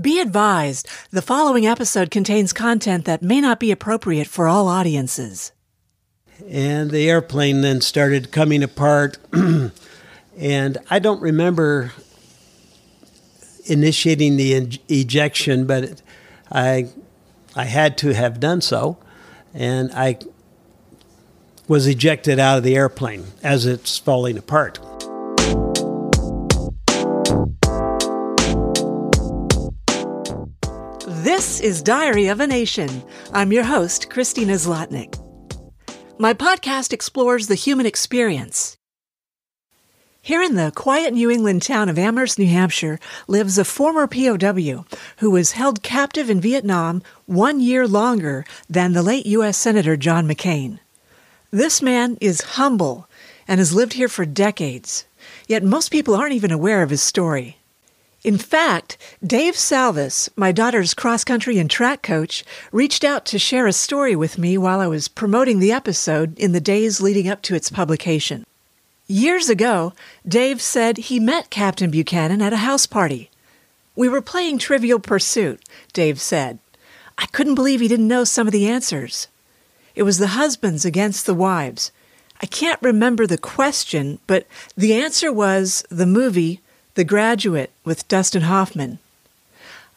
Be advised, the following episode contains content that may not be appropriate for all audiences. And the airplane then started coming apart. and I don't remember initiating the ejection, but I, I had to have done so. And I was ejected out of the airplane as it's falling apart. This is Diary of a Nation. I'm your host, Christina Zlotnick. My podcast explores the human experience. Here in the quiet New England town of Amherst, New Hampshire, lives a former POW who was held captive in Vietnam one year longer than the late U.S. Senator John McCain. This man is humble and has lived here for decades, yet most people aren't even aware of his story. In fact, Dave Salvis, my daughter's cross country and track coach, reached out to share a story with me while I was promoting the episode in the days leading up to its publication. Years ago, Dave said he met Captain Buchanan at a house party. We were playing Trivial Pursuit, Dave said. I couldn't believe he didn't know some of the answers. It was the husbands against the wives. I can't remember the question, but the answer was the movie the Graduate with Dustin Hoffman.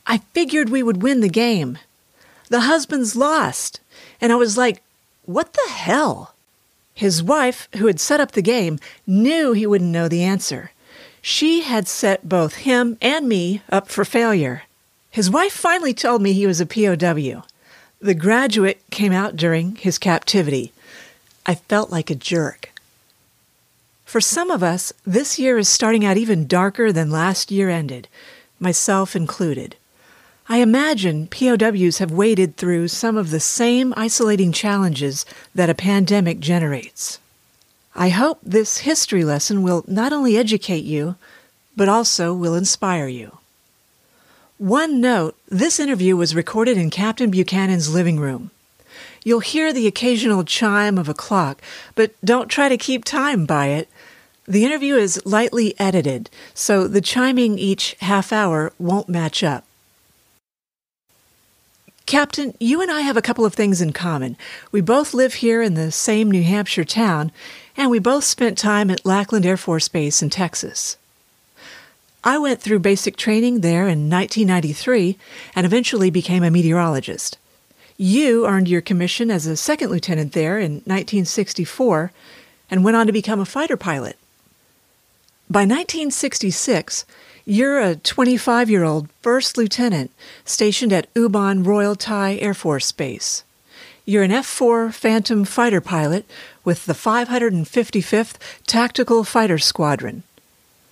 I figured we would win the game. The husbands lost, and I was like, what the hell? His wife, who had set up the game, knew he wouldn't know the answer. She had set both him and me up for failure. His wife finally told me he was a POW. The graduate came out during his captivity. I felt like a jerk. For some of us, this year is starting out even darker than last year ended, myself included. I imagine POWs have waded through some of the same isolating challenges that a pandemic generates. I hope this history lesson will not only educate you, but also will inspire you. One note this interview was recorded in Captain Buchanan's living room. You'll hear the occasional chime of a clock, but don't try to keep time by it. The interview is lightly edited, so the chiming each half hour won't match up. Captain, you and I have a couple of things in common. We both live here in the same New Hampshire town, and we both spent time at Lackland Air Force Base in Texas. I went through basic training there in 1993 and eventually became a meteorologist. You earned your commission as a second lieutenant there in 1964 and went on to become a fighter pilot. By 1966, you're a 25 year old first lieutenant stationed at Ubon Royal Thai Air Force Base. You're an F 4 Phantom fighter pilot with the 555th Tactical Fighter Squadron.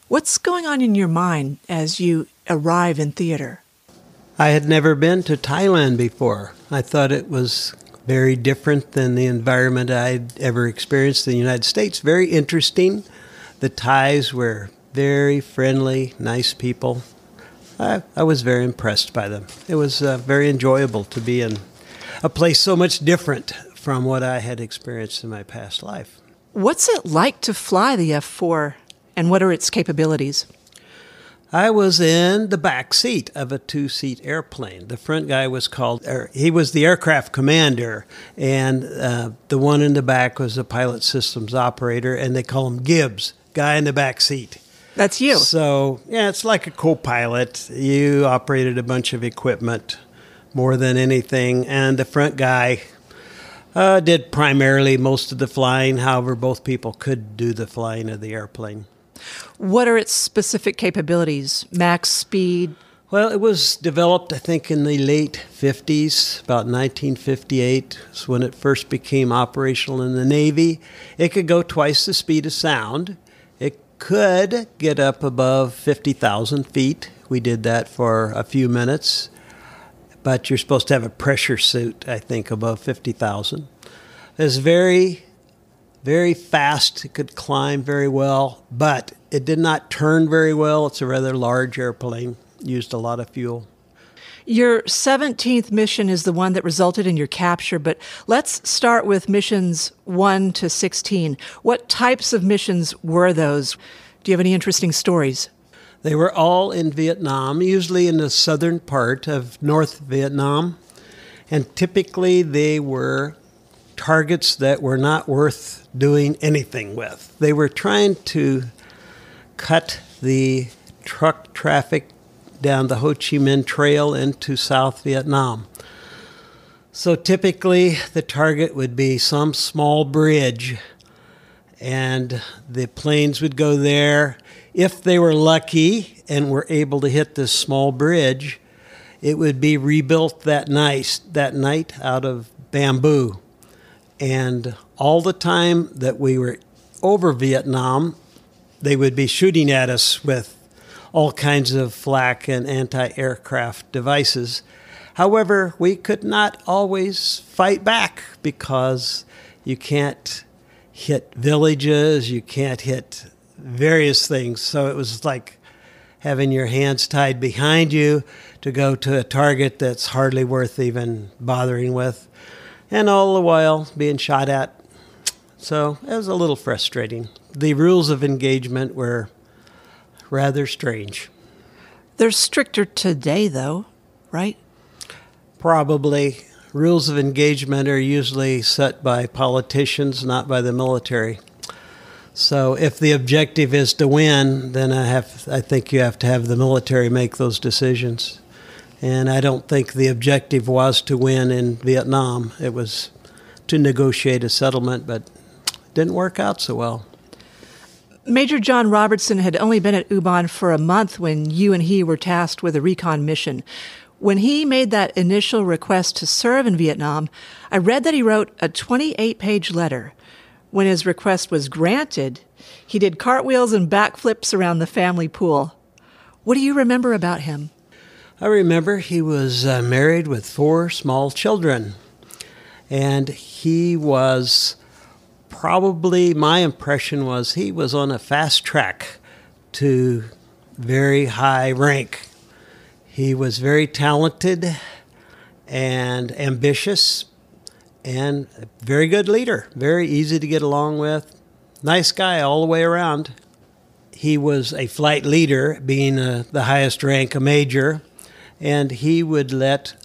What's going on in your mind as you arrive in theater? I had never been to Thailand before. I thought it was very different than the environment I'd ever experienced in the United States. Very interesting. The Thais were very friendly, nice people. I, I was very impressed by them. It was uh, very enjoyable to be in a place so much different from what I had experienced in my past life. What's it like to fly the F 4 and what are its capabilities? I was in the back seat of a two seat airplane. The front guy was called, er, he was the aircraft commander, and uh, the one in the back was the pilot systems operator, and they call him Gibbs, guy in the back seat. That's you. So, yeah, it's like a co pilot. You operated a bunch of equipment more than anything, and the front guy uh, did primarily most of the flying. However, both people could do the flying of the airplane. What are its specific capabilities? Max speed? Well, it was developed, I think, in the late 50s, about 1958 is when it first became operational in the Navy. It could go twice the speed of sound. Could get up above 50,000 feet. We did that for a few minutes, but you're supposed to have a pressure suit, I think, above 50,000. It's very very fast. It could climb very well, but it did not turn very well. It's a rather large airplane, used a lot of fuel. Your 17th mission is the one that resulted in your capture, but let's start with missions 1 to 16. What types of missions were those? Do you have any interesting stories? They were all in Vietnam, usually in the southern part of North Vietnam. And typically they were targets that were not worth doing anything with. They were trying to cut the truck traffic down the Ho Chi Minh Trail into South Vietnam. So typically, the target would be some small bridge, and the planes would go there. If they were lucky and were able to hit this small bridge, it would be rebuilt that night, that night out of bamboo. And all the time that we were over Vietnam, they would be shooting at us with all kinds of flak and anti aircraft devices. However, we could not always fight back because you can't hit villages, you can't hit various things. So it was like having your hands tied behind you to go to a target that's hardly worth even bothering with, and all the while being shot at. So it was a little frustrating. The rules of engagement were rather strange. They're stricter today, though, right? Probably. Rules of engagement are usually set by politicians, not by the military. So if the objective is to win, then I have I think you have to have the military make those decisions. And I don't think the objective was to win in Vietnam. It was to negotiate a settlement, but it didn't work out so well. Major John Robertson had only been at Ubon for a month when you and he were tasked with a recon mission. When he made that initial request to serve in Vietnam, I read that he wrote a 28 page letter. When his request was granted, he did cartwheels and backflips around the family pool. What do you remember about him? I remember he was uh, married with four small children, and he was probably my impression was he was on a fast track to very high rank. He was very talented and ambitious and a very good leader, very easy to get along with. Nice guy all the way around. He was a flight leader, being a, uh, the highest rank, a major, and he would let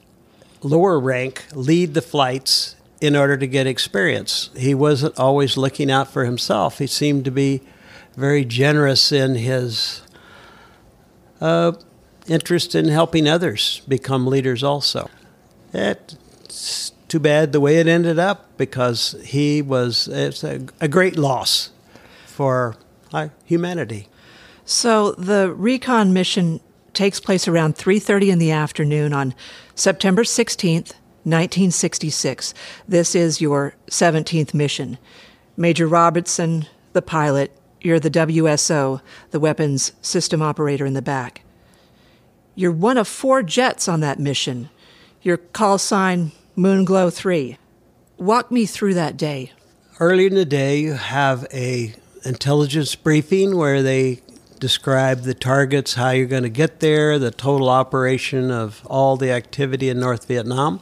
lower rank lead the flights in order to get experience. He wasn't always looking out for himself. He seemed to be very generous in his uh, interest in helping others become leaders also. It's too bad the way it ended up because he was it's a, a great loss for uh, humanity. So the recon mission takes place around 3:30 in the afternoon on September 16th, 1966. This is your 17th mission. Major Robertson, the pilot, you're the WSO, the weapons system operator in the back. You're one of four jets on that mission. Your call sign Moonglow 3. Walk me through that day. Early in the day, you have a intelligence briefing where they describe the targets, how you're going to get there, the total operation of all the activity in North Vietnam.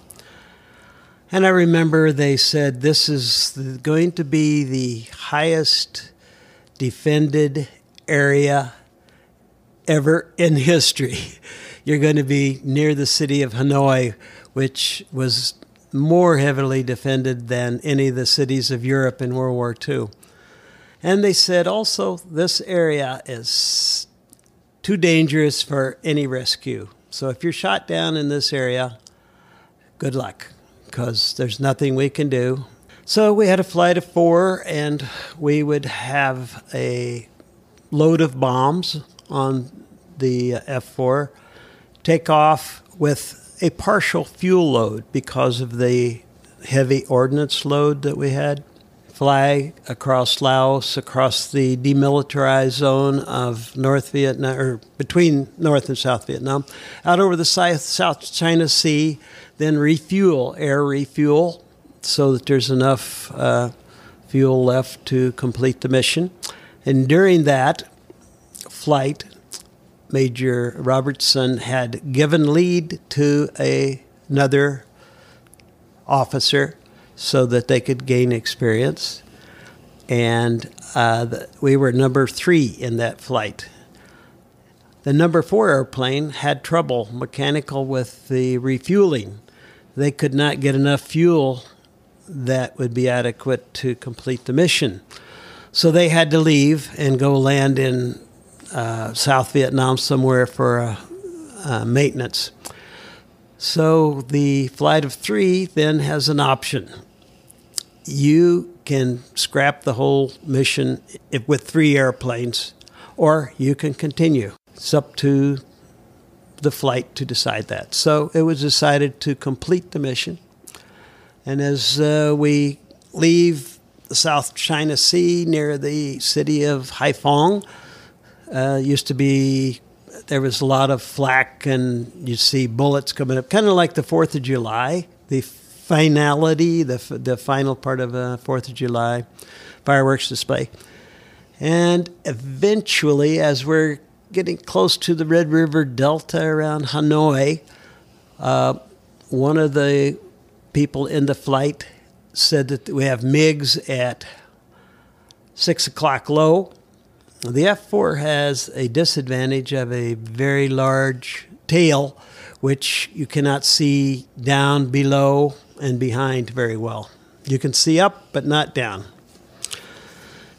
And I remember they said this is going to be the highest defended area ever in history. You're going to be near the city of Hanoi, which was more heavily defended than any of the cities of Europe in World War II. And they said also this area is too dangerous for any rescue. So if you're shot down in this area, good luck because there's nothing we can do. So we had a flight of four, and we would have a load of bombs on the uh, F 4, take off with a partial fuel load because of the heavy ordnance load that we had, fly across Laos, across the demilitarized zone of North Vietnam, or between North and South Vietnam, out over the South China Sea, then refuel, air refuel, so that there's enough uh, fuel left to complete the mission. And during that flight, Major Robertson had given lead to a, another officer so that they could gain experience. And uh, the, we were number three in that flight. the number four airplane had trouble mechanical with the refueling. They could not get enough fuel that would be adequate to complete the mission. So they had to leave and go land in uh, South Vietnam somewhere for uh, maintenance. So the flight of three then has an option. You can scrap the whole mission with three airplanes, or you can continue. It's up to the flight to decide that. So it was decided to complete the mission. And as uh, we leave the South China Sea near the city of Haiphong, uh, used to be there was a lot of flak and you see bullets coming up, kind of like the Fourth of July, the finality, the the final part of a Fourth of July fireworks display. And eventually, as we're getting close to the Red River Delta around Hanoi, uh, one of the people in the flight said that we have MiGs at six o'clock low. The F 4 has a disadvantage of a very large tail, which you cannot see down, below, and behind very well. You can see up, but not down.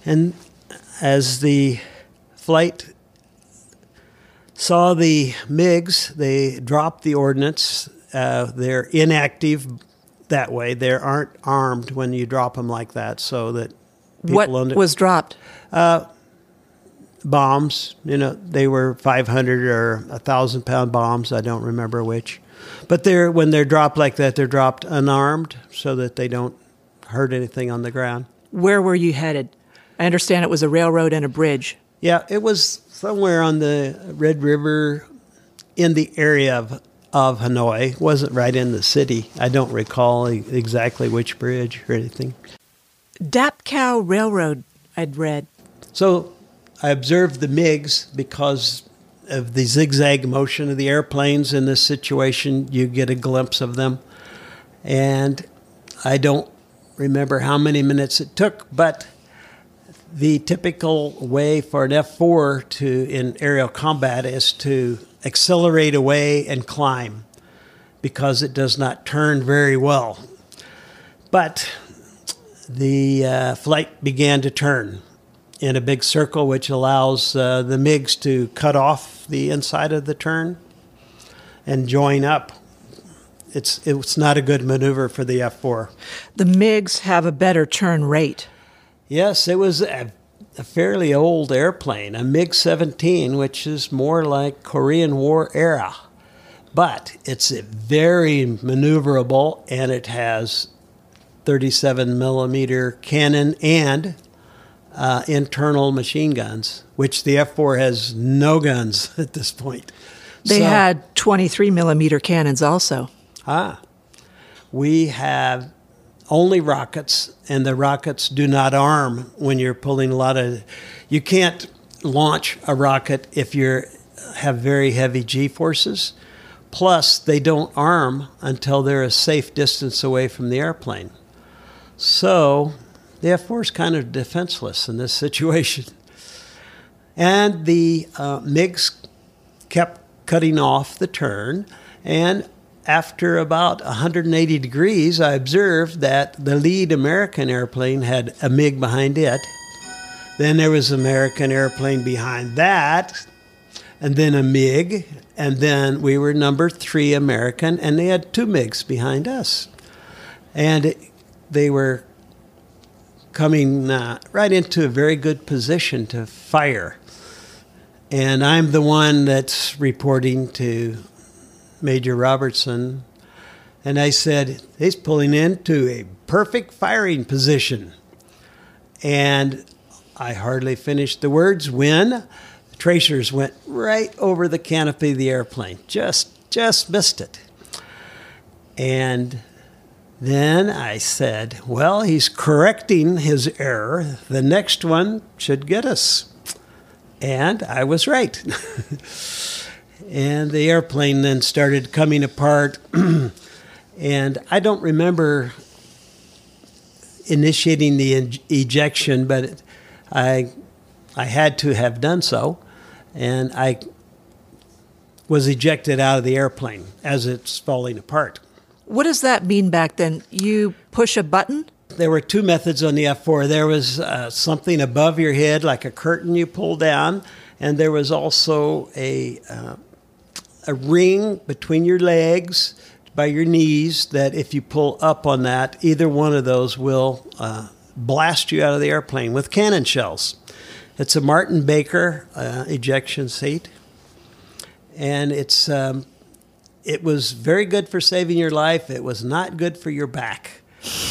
And as the flight saw the MiGs, they dropped the ordnance. Uh, they're inactive that way. They aren't armed when you drop them like that, so that what under- was dropped? Uh, bombs. You know, they were 500 or a thousand pound bombs. I don't remember which, but they're when they're dropped like that, they're dropped unarmed so that they don't hurt anything on the ground. Where were you headed? I understand it was a railroad and a bridge. Yeah, it was somewhere on the Red River in the area of of Hanoi. It wasn't right in the city. I don't recall exactly which bridge or anything. Dap Cau Railroad, I'd read. So I observed the MiGs because of the zigzag motion of the airplanes in this situation. You get a glimpse of them. And I don't remember how many minutes it took, but the typical way for an F4 to in aerial combat is to accelerate away and climb because it does not turn very well. But the uh, flight began to turn in a big circle, which allows uh, the MiGs to cut off the inside of the turn and join up. It's it's not a good maneuver for the F4. The MiGs have a better turn rate. Yes, it was a, a fairly old airplane, a MiG 17, which is more like Korean War era. But it's very maneuverable and it has 37 millimeter cannon and uh, internal machine guns, which the F 4 has no guns at this point. They so, had 23 millimeter cannons also. Ah. We have only rockets, and the rockets do not arm when you're pulling a lot of. You can't launch a rocket if you have very heavy G forces. Plus, they don't arm until they're a safe distance away from the airplane. So, the F 4 is kind of defenseless in this situation. And the uh, MiGs kept cutting off the turn. And after about 180 degrees, I observed that the lead American airplane had a MiG behind it. Then there was an American airplane behind that, and then a MiG, and then we were number three American, and they had two MiGs behind us. And it, they were coming uh, right into a very good position to fire. And I'm the one that's reporting to Major Robertson. And I said, he's pulling into a perfect firing position. And I hardly finished the words when the tracers went right over the canopy of the airplane. Just, just missed it. And then I said, Well, he's correcting his error. The next one should get us. And I was right. and the airplane then started coming apart. and I don't remember initiating the ejection, but I, I had to have done so. And I was ejected out of the airplane as it's falling apart. What does that mean back then? You push a button? There were two methods on the F 4. There was uh, something above your head, like a curtain you pull down, and there was also a, uh, a ring between your legs by your knees that if you pull up on that, either one of those will uh, blast you out of the airplane with cannon shells. It's a Martin Baker uh, ejection seat, and it's um, it was very good for saving your life. It was not good for your back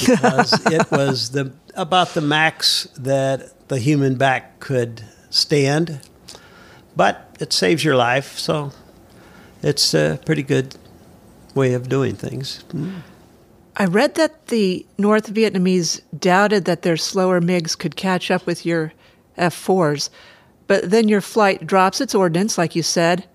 because it was the about the max that the human back could stand, but it saves your life. So it's a pretty good way of doing things. I read that the North Vietnamese doubted that their slower MiGs could catch up with your F 4s, but then your flight drops its ordnance, like you said,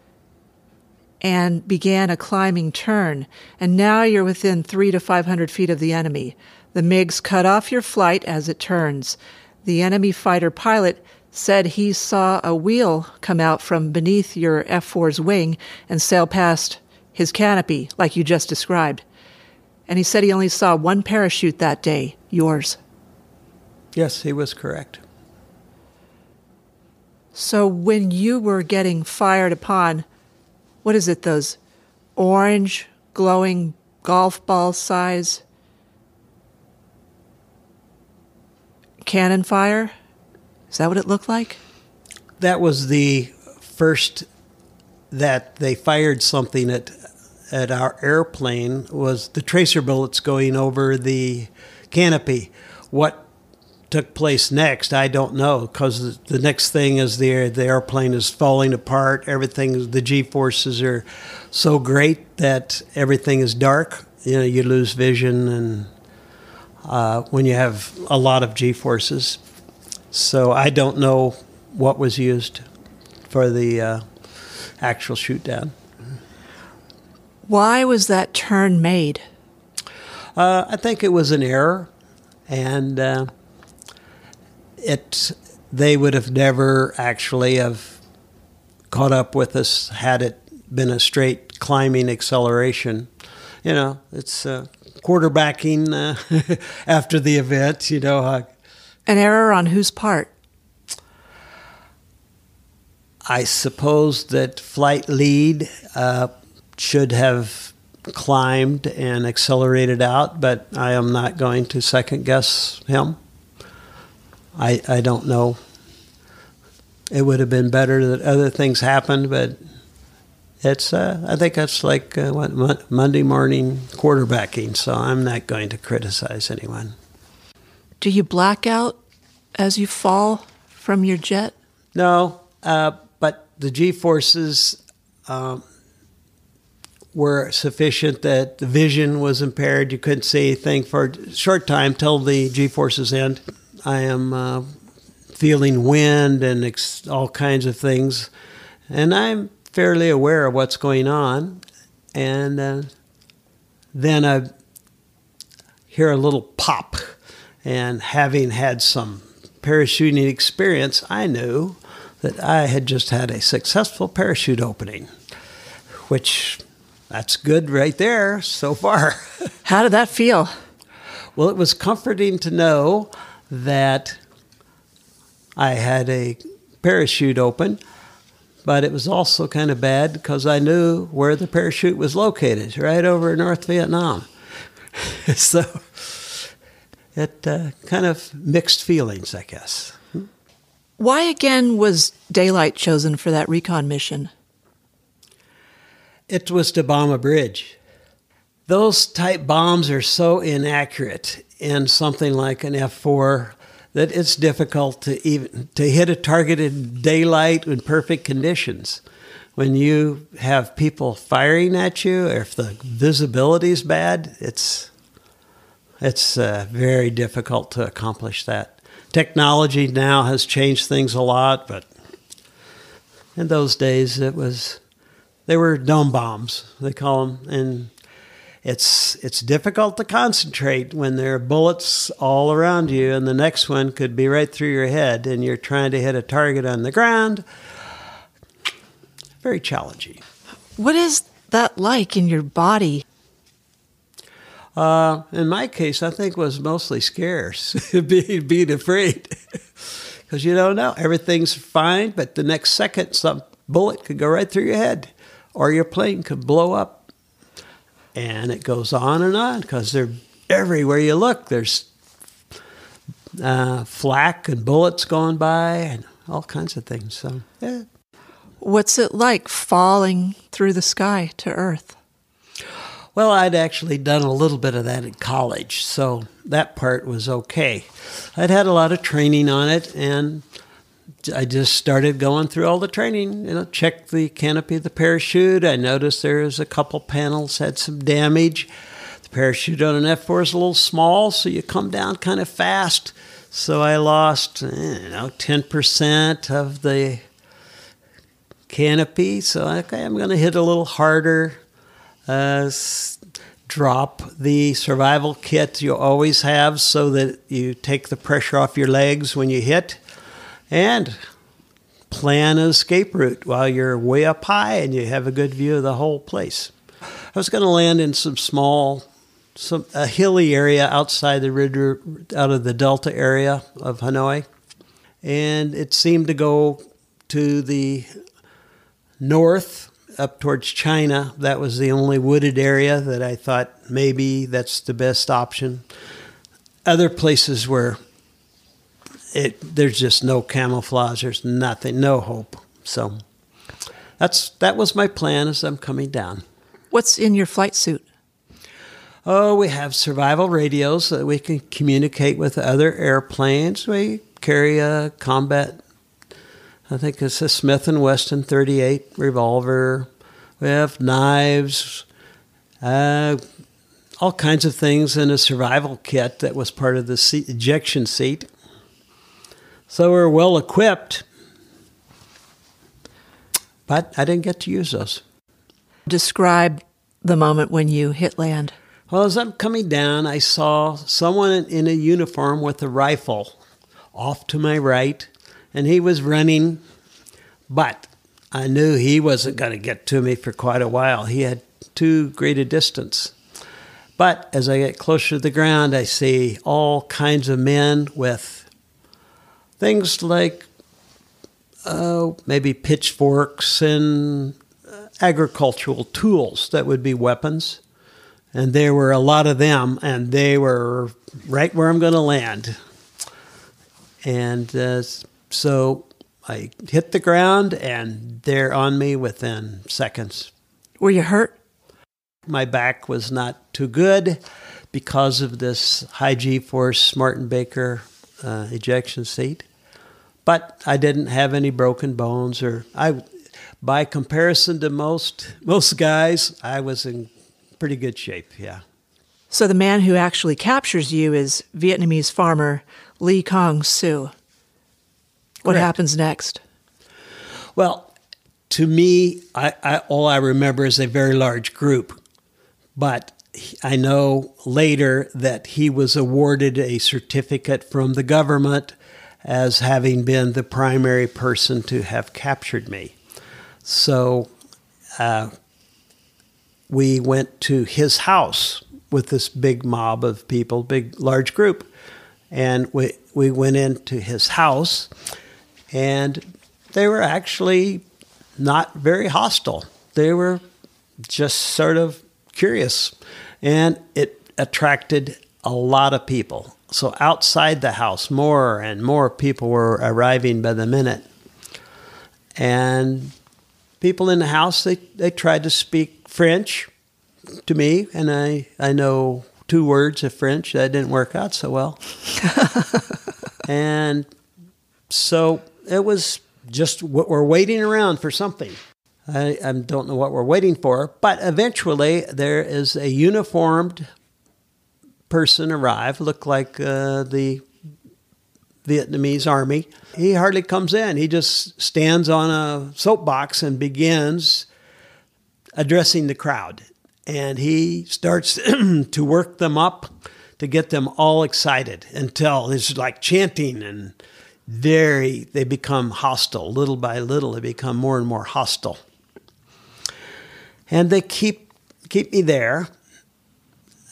and began a climbing turn, and now you're within three to 500 feet of the enemy. The MiGs cut off your flight as it turns. The enemy fighter pilot said he saw a wheel come out from beneath your F 4's wing and sail past his canopy, like you just described. And he said he only saw one parachute that day, yours. Yes, he was correct. So when you were getting fired upon, what is it, those orange, glowing golf ball size cannon fire? Is that what it looked like? That was the first that they fired something at at our airplane was the tracer bullets going over the canopy. What took place next, I don't know, because the next thing is the the airplane is falling apart. Everything, the G forces are so great that everything is dark. You know, you lose vision, and uh, when you have a lot of G forces, so I don't know what was used for the uh, actual shoot down. Why was that turn made? Uh, I think it was an error, and uh, it they would have never actually have caught up with us had it been a straight climbing acceleration. You know, it's uh, quarterbacking uh, after the event. You know, An error on whose part? I suppose that flight lead uh, should have climbed and accelerated out, but I am not going to second guess him. I, I don't know. It would have been better that other things happened, but it's uh, I think that's like uh, what, Monday morning quarterbacking, so I'm not going to criticize anyone. Do you black out as you fall from your jet? No, uh, but the G forces um, were sufficient that the vision was impaired. You couldn't see anything for a short time till the G forces end. I am uh, feeling wind and ex- all kinds of things, and I'm fairly aware of what's going on. And uh, then I hear a little pop, and having had some parachuting experience, I knew that I had just had a successful parachute opening, which that's good right there so far. How did that feel? well, it was comforting to know that I had a parachute open, but it was also kind of bad because I knew where the parachute was located, right over North Vietnam. so it uh, kind of mixed feelings, I guess. Why again was daylight chosen for that recon mission? It was to bomb a bridge. Those type bombs are so inaccurate in something like an F4 that it's difficult to even to hit a targeted daylight in perfect conditions. When you have people firing at you, or if the visibility is bad, it's it's uh, very difficult to accomplish that. Technology now has changed things a lot, but in those days it was they were dumb bombs they call them, and it's it's difficult to concentrate when there are bullets all around you, and the next one could be right through your head, and you're trying to hit a target on the ground. Very challenging. What is that like in your body? Uh, in my case, I think was mostly scarce, being, being afraid. Because you don't know. Everything's fine, but the next second, some bullet could go right through your head, or your plane could blow up. And it goes on and on because they're everywhere you look. There's uh, flak and bullets going by and all kinds of things. So, yeah. What's it like falling through the sky to Earth? Well, I'd actually done a little bit of that in college, so that part was okay. I'd had a lot of training on it, and I just started going through all the training. You know, checked the canopy of the parachute. I noticed there was a couple panels had some damage. The parachute on an F4 is a little small, so you come down kind of fast. So I lost, you know, ten percent of the canopy. So okay, I'm going to hit a little harder Uh, drop the survival kit you always have so that you take the pressure off your legs when you hit, and plan an escape route while you're way up high and you have a good view of the whole place. I was going to land in some small, some a hilly area outside the river, out of the Delta area of Hanoi, and it seemed to go to the north up towards China, that was the only wooded area that I thought maybe that's the best option. Other places where it there's just no camouflage, there's nothing, no hope. So that's that was my plan as I'm coming down. What's in your flight suit? Oh, we have survival radios so that we can communicate with other airplanes. We carry a combat I think it's a Smith and Wesson 38 revolver. We have knives, uh, all kinds of things in a survival kit that was part of the seat, ejection seat. So we're well equipped, but I didn't get to use those. Describe the moment when you hit land. Well, as I'm coming down, I saw someone in a uniform with a rifle off to my right and he was running, but I knew he wasn't going to get to me for quite a while. He had too great a distance. But as I get closer to the ground, I see all kinds of men with things like uh, maybe pitchforks and uh, agricultural tools that would be weapons. And there were a lot of them, and they were right where I'm going to land. And uh, so I hit the ground and they're on me within seconds. Were you hurt? My back was not too good because of this high G force Martin Baker uh, ejection seat. But I didn't have any broken bones or I by comparison to most most guys, I was in pretty good shape, yeah. So the man who actually captures you is Vietnamese farmer Lee Kong Soo. What Correct. happens next? Well, to me, I, I, all I remember is a very large group, but I know later that he was awarded a certificate from the government as having been the primary person to have captured me. So uh, we went to his house with this big mob of people, big, large group. And we, we went into his house and they were actually not very hostile. They were just sort of curious, and it attracted a lot of people. So outside the house, more and more people were arriving by the minute. And people in the house, they, they tried to speak French to me, and I, I know two words of French. That didn't work out so well. and so it was just we're waiting around for something. I, I, don't know what we're waiting for, but eventually there is a uniformed person arrive, look like uh, the Vietnamese army. He hardly comes in. He just stands on a soapbox and begins addressing the crowd. And he starts to work them up to get them all excited until it's like chanting and very, they become hostile. Little by little, they become more and more hostile. and they keep keep me there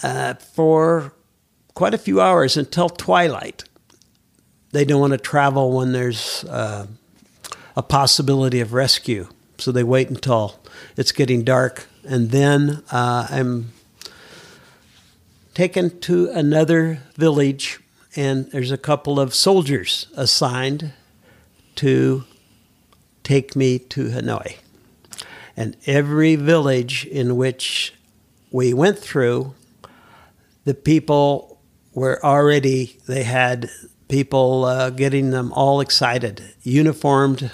uh, for quite a few hours until twilight. They don't want to travel when there's uh, a possibility of rescue, so they wait until it's getting dark, and then uh, I'm taken to another village, and there's a couple of soldiers assigned to take me to Hanoi. And every village in which we went through, the people were already, they had people uh, getting them all excited. Uniformed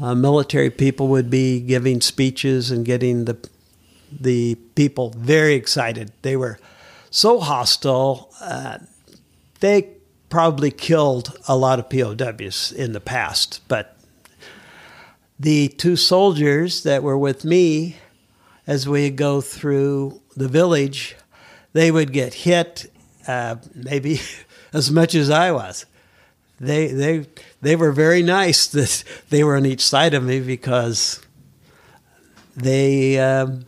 uh, military people would be giving speeches and getting the, the people very excited. They were so hostile, uh, they probably killed a lot of POWs in the past, but the two soldiers that were with me as we go through the village, they would get hit uh, maybe as much as I was. They, they, they were very nice that they were on each side of me because they, um,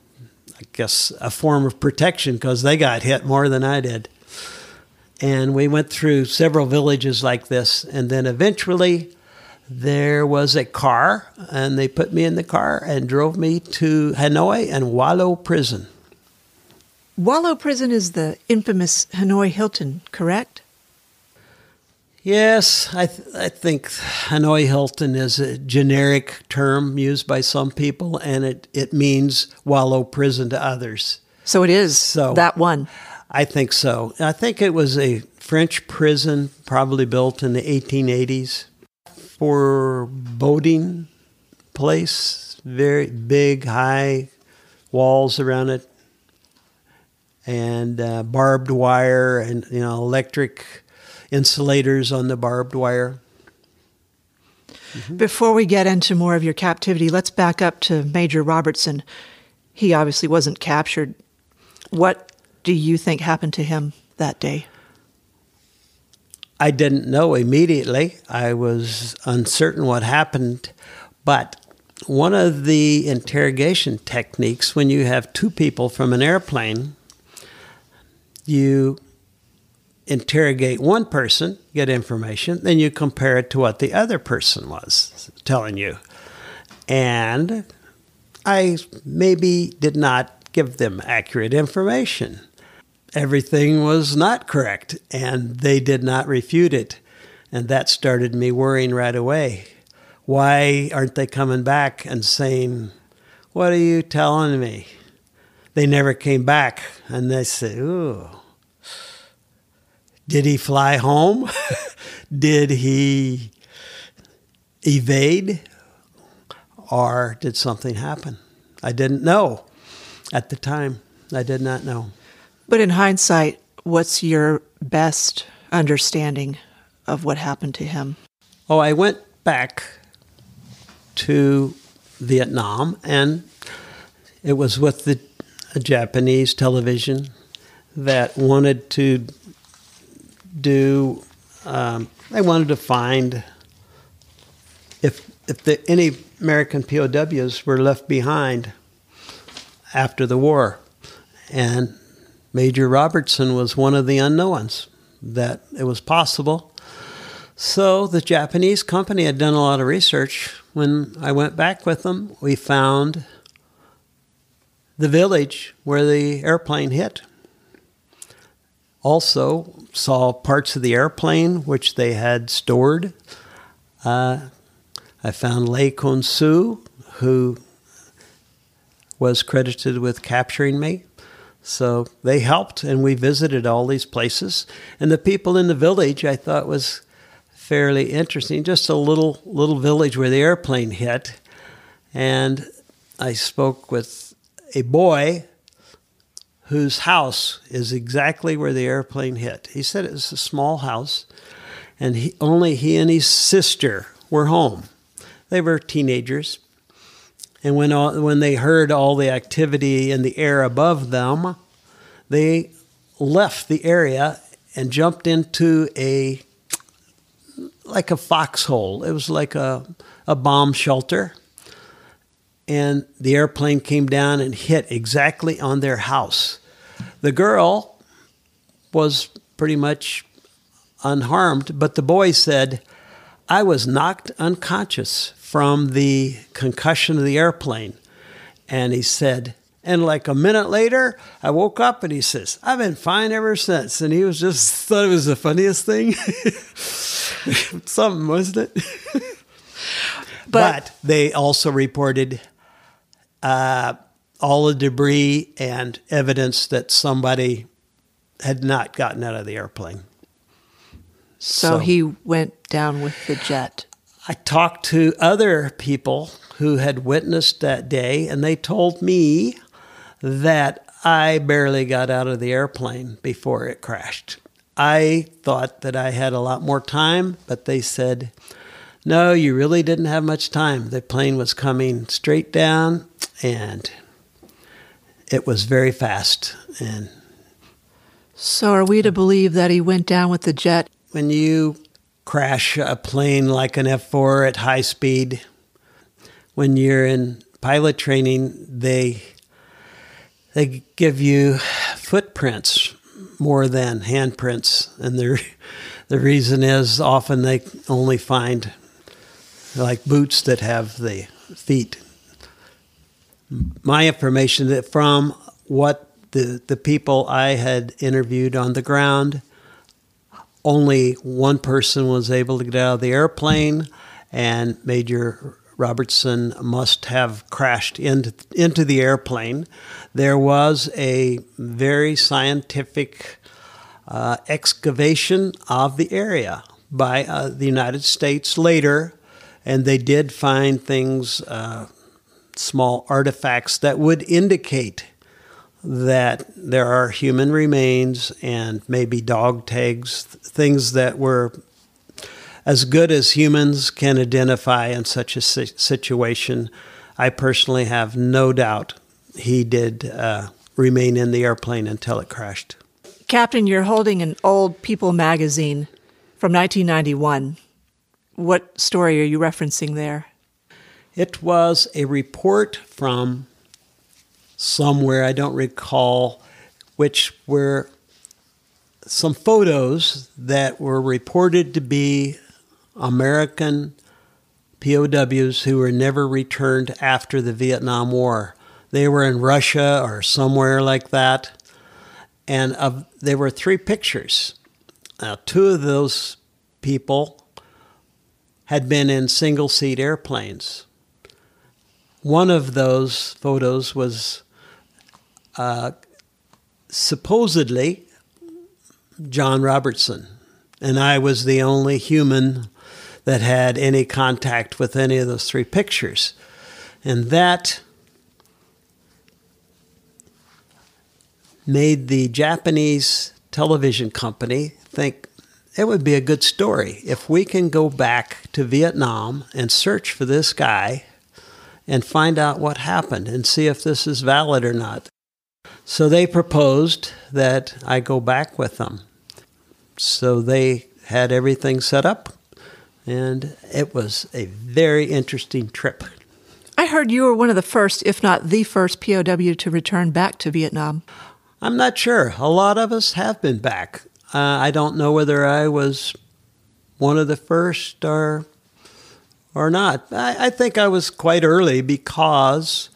I guess, a form of protection because they got hit more than I did. And we went through several villages like this. And then eventually, there was a car, and they put me in the car and drove me to Hanoi and Hoa Lo Prison. Hoa Lo Prison is the infamous Hanoi Hilton, correct? Yes, I, th- I think Hanoi Hilton is a generic term used by some people, and it, it means Hoa Lo Prison to others. So it is so, that one. I think so. I think it was a French prison, probably built in the 1880s for boating place. Very big, high walls around it, and uh, barbed wire, and you know, electric insulators on the barbed wire. Mm-hmm. Before we get into more of your captivity, let's back up to Major Robertson. He obviously wasn't captured. What do you think happened to him that day? I didn't know immediately. I was uncertain what happened, but one of the interrogation techniques when you have two people from an airplane, you interrogate one person, get information, then you compare it to what the other person was telling you. And I maybe did not give them accurate information everything was not correct, and they did not refute it. And that started me worrying right away. Why aren't they coming back and saying, What are you telling me? They never came back. And they said, Ooh, did he fly home? did he evade? Or did something happen? I didn't know at the time. I did not know. But in hindsight, what's your best understanding of what happened to him? Oh, I went back to Vietnam, and it was with the Japanese television that wanted to do. Um, they wanted to find if if the, any American POWs were left behind after the war, and Major Robertson was one of the unknowns that it was possible. So the Japanese company had done a lot of research. When I went back with them, we found the village where the airplane hit. Also, saw parts of the airplane which they had stored. Uh, I found Lei Kun Su, who was credited with capturing me. So they helped, and we visited all these places. And the people in the village, I thought was fairly interesting. Just a little little village where the airplane hit, and I spoke with a boy whose house is exactly where the airplane hit. He said it was a small house, and he, only he and his sister were home. They were teenagers, and when, all, when they heard all the activity in the air above them, they left the area and jumped into a like a foxhole. It was like a, a bomb shelter. and the airplane came down and hit exactly on their house. The girl was pretty much unharmed, but the boy said, I was knocked unconscious from the concussion of the airplane. And he said, and like a minute later, I woke up and he says, I've been fine ever since. And he was just thought it was the funniest thing. Something, wasn't it? but, but, they also reported uh, all the debris and evidence that somebody had not gotten out of the airplane. So, so he went down with the jet. I talked to other people who had witnessed that day, and they told me that I barely got out of the airplane before it crashed. I thought that I had a lot more time, but they said, no, you really didn't have much time. The plane was coming straight down and it was very fast. And so, are we to believe that he went down with the jet? When you crash a plane like an F 4 at high speed, when you're in pilot training, they they give you footprints more than handprints, and the the reason is often they only find like boots that have the feet. My information that from what the the people I had interviewed on the ground, only one person was able to get out of the airplane, and Major Robertson must have crashed into, into the airplane. There was a very scientific uh, excavation of the area by uh, the United States later, and they did find things, uh, small artifacts that would indicate that there are human remains and maybe dog tags, things that were as good as humans can identify in such a situation, I personally have no doubt he did uh, remain in the airplane until it crashed. Captain, you're holding an old People magazine from 1991. What story are you referencing there? It was a report from somewhere, I don't recall which were some photos that were reported to be American POWs who were never returned after the Vietnam War. They were in Russia or somewhere like that. And of, there were three pictures. Now, two of those people had been in single seat airplanes. One of those photos was supposedly John Robertson, and I was the only human that had any contact with any of those three pictures. And that made the Japanese television company think it would be a good story if we can go back to Vietnam and search for this guy and find out what happened and see if this is valid or not. So they proposed that I go back with them. So they had everything set up and it was a very interesting trip. I heard you were one of the first, if not the first, POW to return back to Vietnam. I'm not sure. A lot of us have been back. Uh, I don't know whether I was one of the first or or not. I, I think I was quite early because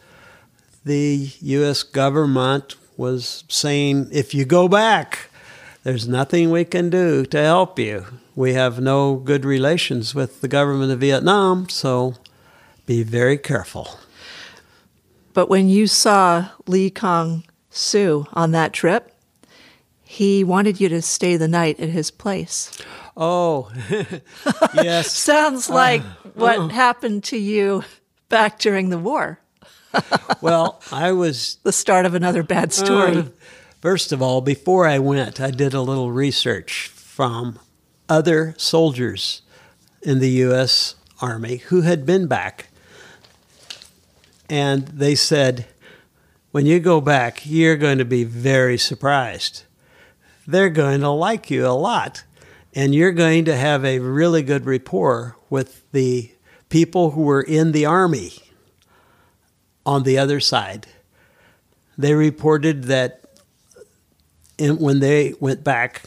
the U.S. government was saying, if you go back, there's nothing we can do to help you we have no good relations with the government of Vietnam, so be very careful. But when you saw Le Quan Su on that trip, he wanted you to stay the night at his place. Oh, yes. Sounds like uh, what uh, happened to you back during the war. well, I was. The start of another bad story. Uh, first of all, before I went, I did a little research from other soldiers in the U.S. Army who had been back. And they said, when you go back, you're going to be very surprised. They're going to like you a lot. And you're going to have a really good rapport with the people who were in the Army. On the other side. They reported that in, when they went back,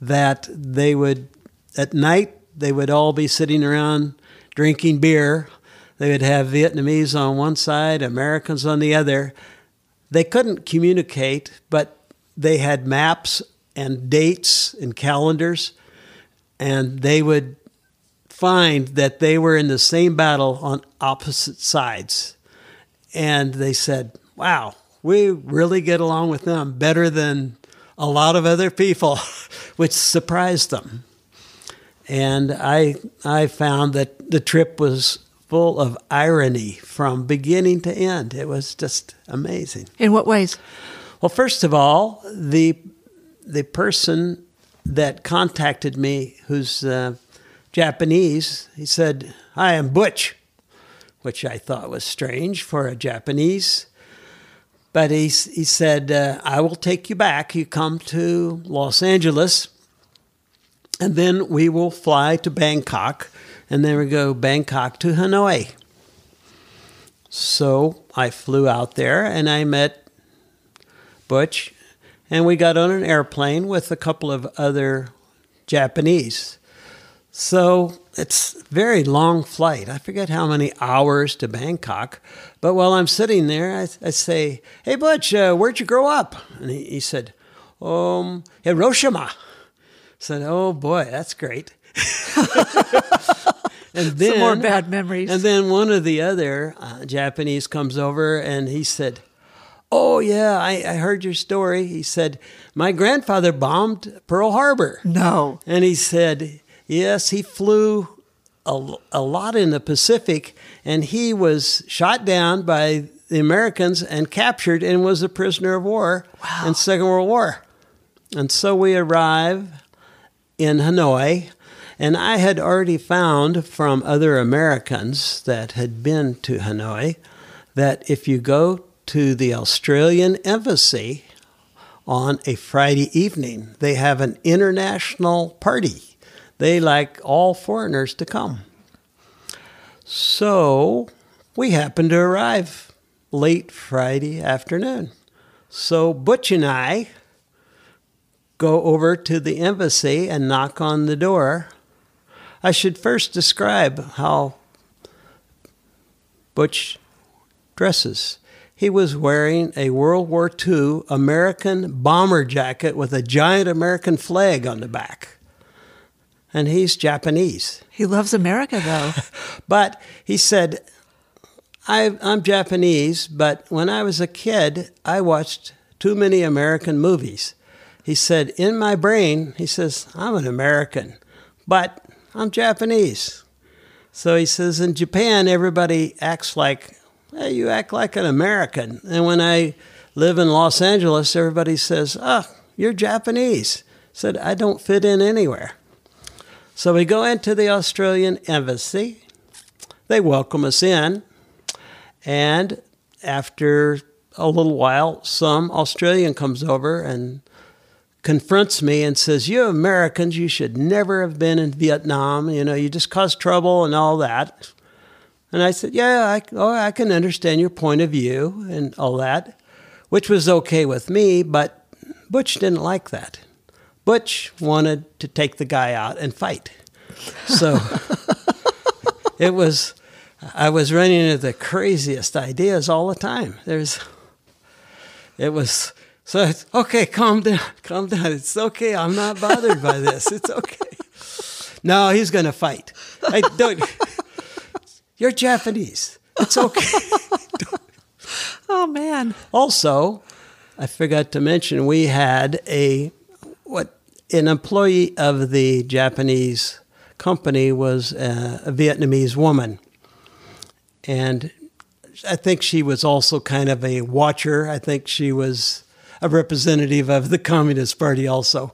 that they would at night they would all be sitting around drinking beer. They would have Vietnamese on one side, Americans on the other. They couldn't communicate, but they had maps and dates and calendars, and they would find that they were in the same battle on opposite sides. And they said, Wow, we really get along with them better than a lot of other people, which surprised them. And I, I found that the trip was full of irony from beginning to end. It was just amazing. In what ways? Well, first of all, the the person that contacted me, who's uh, Japanese, he said, "I am Butch," which I thought was strange for a Japanese. But he he said, uh, "I will take you back. You come to Los Angeles, and then we will fly to Bangkok, and then we go Bangkok to Hanoi." So I flew out there, and I met Butch and we got on an airplane with a couple of other Japanese. So it's a very long flight. I forget how many hours to Bangkok. But while I'm sitting there, I, I say, "Hey, Butch, uh, where'd you grow up?" And he, he said, "Um, Hiroshima." I said, "Oh boy, that's great." and then Some more bad memories. And then one of the other uh, Japanese comes over and he said, Oh, yeah, I, I, heard your story. He said, My grandfather bombed Pearl Harbor. No. And he said, Yes, he flew a, a lot in the Pacific and he was shot down by the Americans and captured and was a prisoner of war wow. in Second World War. And so we arrive in Hanoi. And I had already found from other Americans that had been to Hanoi that if you go to the Australian Embassy on a Friday evening. They have an international party. They like all foreigners to come. So we happened to arrive late Friday afternoon. So Butch and I go over to the embassy and knock on the door. I should first describe how Butch dresses. He was wearing a World War II American bomber jacket with a giant American flag on the back. And he's Japanese. He loves America, though. but he said, I, am Japanese, but when I was a kid, I watched too many American movies. He said, In my brain, he says, I'm an American, but I'm Japanese. So he says, In Japan, everybody acts like hey, you act like an American. And when I live in Los Angeles, everybody says, oh, you're Japanese. I said, I don't fit in anywhere. So we go into the Australian embassy. They welcome us in. And after a little while, some Australian comes over and confronts me and says, You Americans, you should never have been in Vietnam. You know, you just caused trouble and all that. And I said, Yeah, I, oh, I can understand your point of view and all that, which was okay with me, but Butch didn't like that. Butch wanted to take the guy out and fight. So it was, I was running into the craziest ideas all the time. There's, it was, so it's, okay, calm down, calm down. It's okay. I'm not bothered by this. It's okay. No, he's going to fight. I don't. You're Japanese. It's okay. oh man. Also, I forgot to mention we had a an employee of the Japanese company was a, a Vietnamese woman, and I think she was also kind of a watcher. I think she was a representative of the Communist Party also.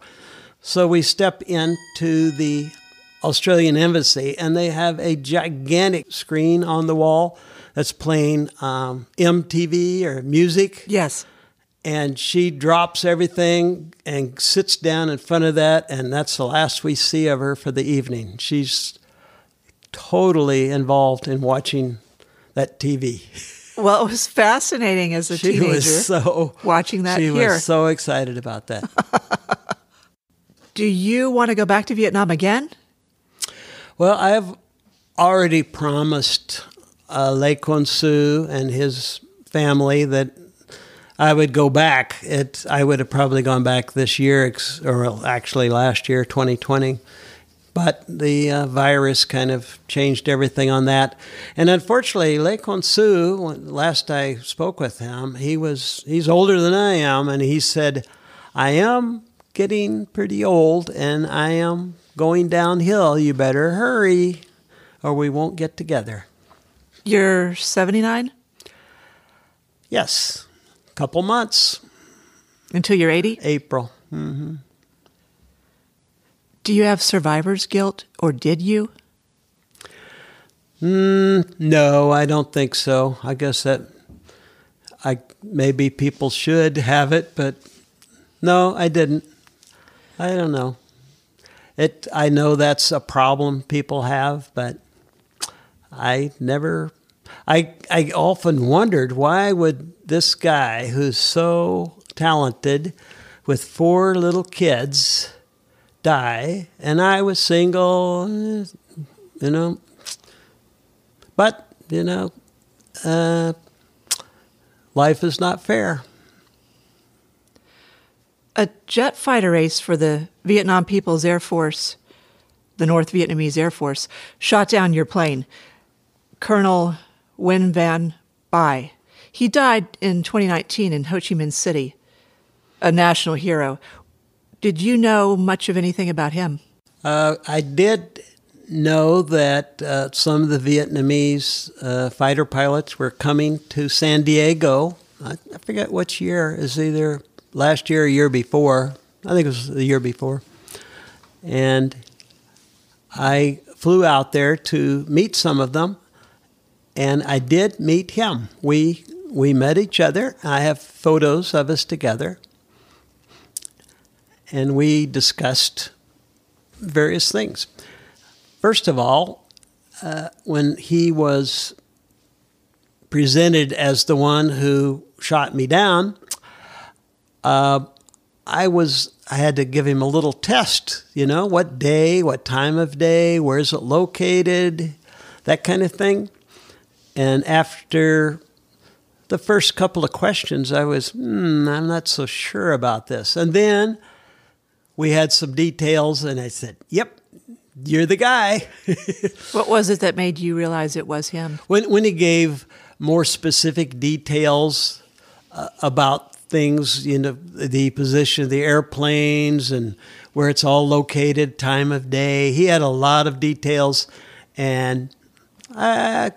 So we step into the Australian Embassy, and they have a gigantic screen on the wall that's playing um, MTV or music. Yes. And she drops everything and sits down in front of that, and that's the last we see of her for the evening. She's totally involved in watching that TV. Well, it was fascinating as a she teenager was so watching that she here. was so excited about that. Do you want to go back to Vietnam again? well, I've already promised uh, Le Quan Su and his family that I would go back. It I would have probably gone back this year, or actually last year, 2020. But the uh, virus kind of changed everything on that. And unfortunately, Le Quan Su, when, last I spoke with him, he was he's older than I am, and he said, "I am getting pretty old, and I am going downhill. You better hurry, or we won't get together." You're 79 Yes, couple months, until you're 80? April. Mm-hmm. Do you have survivor's guilt, or did you? Mm, no, I don't think so. I guess that I maybe people should have it, but no, I didn't. I don't know. It I know that's a problem people have, but I never I I often wondered why would this guy who's so talented with four little kids die and I was single, you know, but, you know, uh, life is not fair. A jet fighter race for the Vietnam People's Air Force, the North Vietnamese Air Force, shot down your plane. Colonel Nguyen Van Bay. He died in 2019 in Ho Chi Minh City, a national hero. Did you know much of anything about him? Uh, I did know that uh, some of the Vietnamese uh, fighter pilots were coming to San Diego. I, I forget which year. Is either last year or year before. I think it was the year before. And I flew out there to meet some of them, and I did meet him. We we met each other. I have photos of us together, and we discussed various things. First of all, uh, when he was presented as the one who shot me down, uh, I was I had to give him a little test. You know, what day, what time of day, where is it located, that kind of thing. And after the first couple of questions, I was, hmm, I'm not so sure about this. And then we had some details, and I said, Yep, you're the guy. What was it that made you realize it was him? when, when he gave more specific details uh, about things, you know, the position of the airplanes and where it's all located, time of day, he had a lot of details, and I,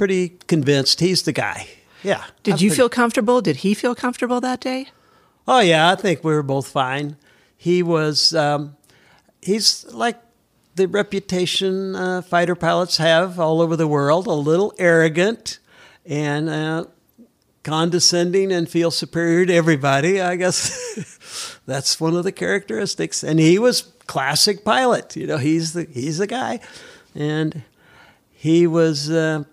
pretty convinced he's the guy. Yeah. Did I'm you pretty- feel comfortable? Did he feel comfortable that day? Oh yeah, I think we were both fine. He was. Um, he's like the reputation uh, fighter pilots have all over the world. A little arrogant and uh, condescending, and feel superior to everybody. I guess that's one of the characteristics. And he was classic pilot. You know, he's the he's the guy, and he was. Uh,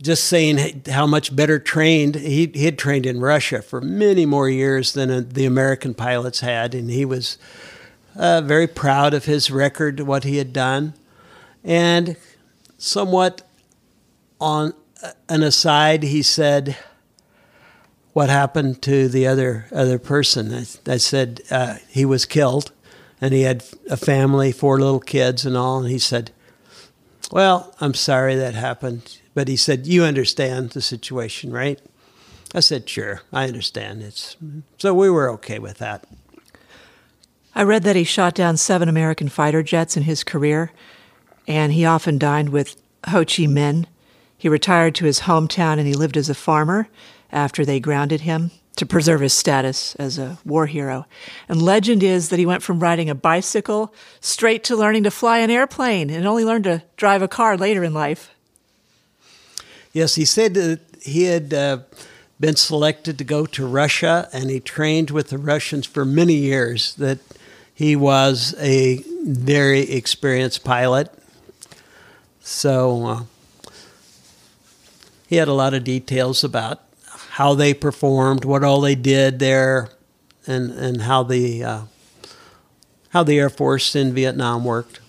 just saying how much better trained he, he had trained in Russia for many more years than uh, the American pilots had, and he was uh, very proud of his record, what he had done, and somewhat on uh, an aside, he said, "What happened to the other other person?" I, I said uh, he was killed, and he had a family, four little kids, and all. And he said, "Well, I'm sorry that happened." But he said, "You understand the situation, right?" I said, "Sure, I understand." It's so we were okay with that. I read that he shot down seven American fighter jets in his career, and he often dined with Ho Chi Minh. He retired to his hometown and he lived as a farmer after they grounded him to preserve his status as a war hero. And legend is that he went from riding a bicycle straight to learning to fly an airplane and only learned to drive a car later in life. Yes, he said that he had uh, been selected to go to Russia, and he trained with the Russians for many years. That he was a very experienced pilot. So, uh, he had a lot of details about how they performed, what all they did there, and and how the uh, how the Air Force in Vietnam worked.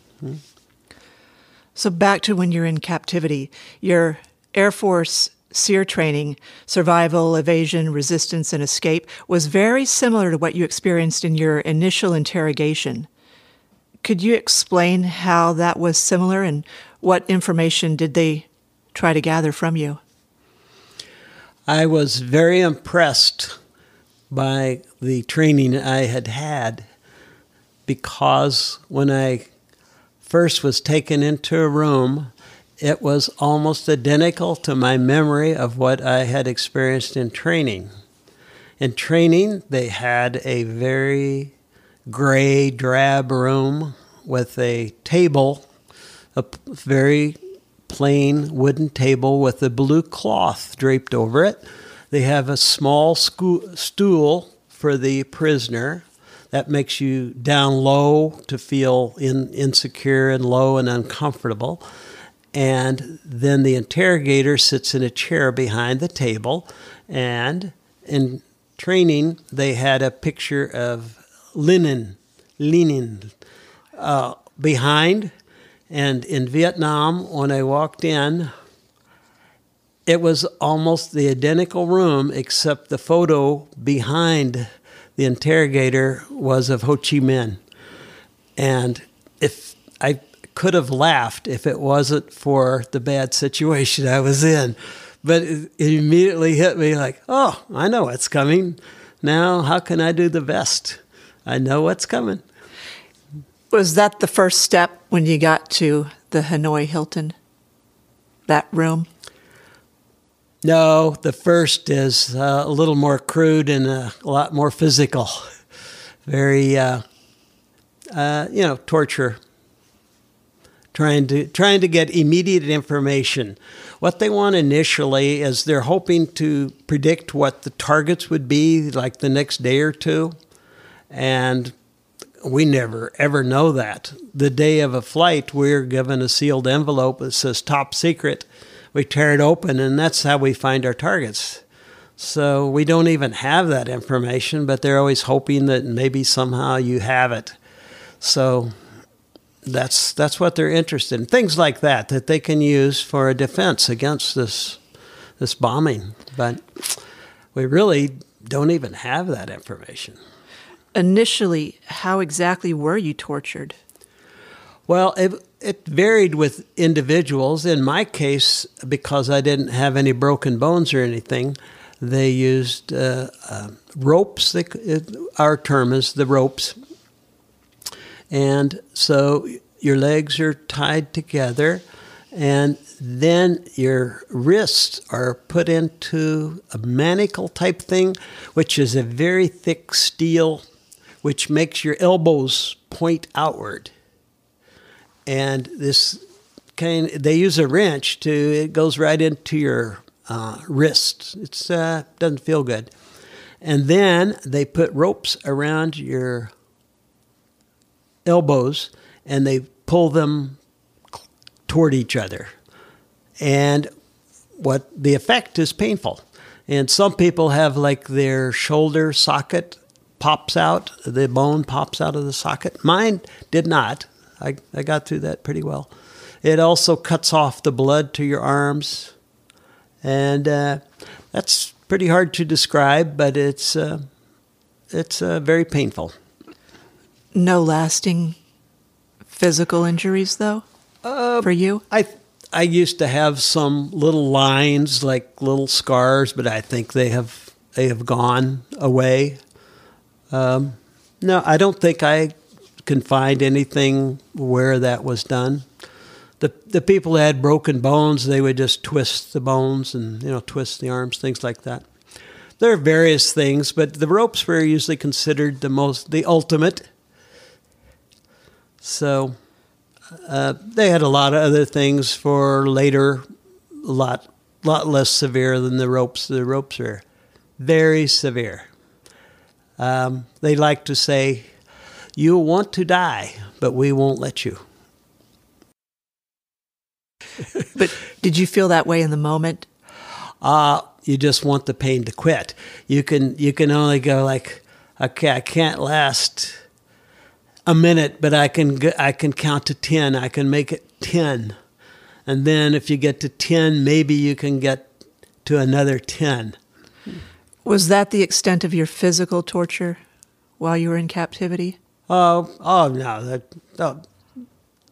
So back to when you're in captivity, your Air Force SERE training, survival, evasion, resistance, and escape, was very similar to what you experienced in your initial interrogation. Could you explain how that was similar and what information did they try to gather from you? I was very impressed by the training I had had because when I first was taken into a room, it was almost identical to my memory of what I had experienced in training. In training, they had a very gray, drab room with a table, a very plain wooden table with a blue cloth draped over it. They have a small stool for the prisoner that makes you down low to feel in, insecure and low and uncomfortable. And then the interrogator sits in a chair behind the table. And in training, they had a picture of Lenin, Lenin uh, behind. And in Vietnam, when I walked in, it was almost the identical room, except the photo behind the interrogator was of Ho Chi Minh. And if I could have laughed if it wasn't for the bad situation I was in. But it, immediately hit me like, oh, I know what's coming. Now, how can I do the best? I know what's coming. Was that the first step when you got to the Hanoi Hilton? That room? No, the first is uh, a little more crude and a lot more physical. Very, uh, uh, you know, torture trying to trying to get immediate information. What they want initially is they're hoping to predict what the targets would be like the next day or two, and we never ever know that. The day of a flight, we're given a sealed envelope that says top secret. We tear it open, and that's how we find our targets. So we don't even have that information, but they're always hoping that maybe somehow you have it. So that's that's what they're interested in. Things like that that they can use for a defense against this this bombing. But we really don't even have that information. Initially, how exactly were you tortured? Well, it, it varied with individuals. In my case, because I didn't have any broken bones or anything, they used uh, uh, ropes. They, it, our term is the ropes and so your legs are tied together, and then your wrists are put into a manacle type thing, which is a very thick steel, which makes your elbows point outward. And this kind, they use a wrench to, it goes right into your uh, wrist. It uh, doesn't feel good. And then they put ropes around your elbows and they pull them toward each other. And what the effect is painful. And some people have like their shoulder socket pops out, the bone pops out of the socket. Mine did not. I, I got through that pretty well. It also cuts off the blood to your arms. And uh, that's pretty hard to describe, but it's, uh, it's uh, very painful. No lasting physical injuries, though, uh, for you? I I used to have some little lines, like little scars, but I think they have they have gone away. Um, no, I don't think I can find anything where that was done. The the people that had broken bones, they would just twist the bones and you know twist the arms, things like that. There are various things, but the ropes were usually considered the most the ultimate so uh, they had a lot of other things for later, a lot, lot less severe than the ropes. The ropes are very severe. Um, they like to say, You want to die, but we won't let you. but did you feel that way in the moment? uh, you just want the pain to quit. You can you can only go like, okay, I can't last a minute, but I can I can count to ten. I can make it ten, and then if you get to ten, maybe you can get to another ten. Was that the extent of your physical torture while you were in captivity? Oh, oh no, that oh,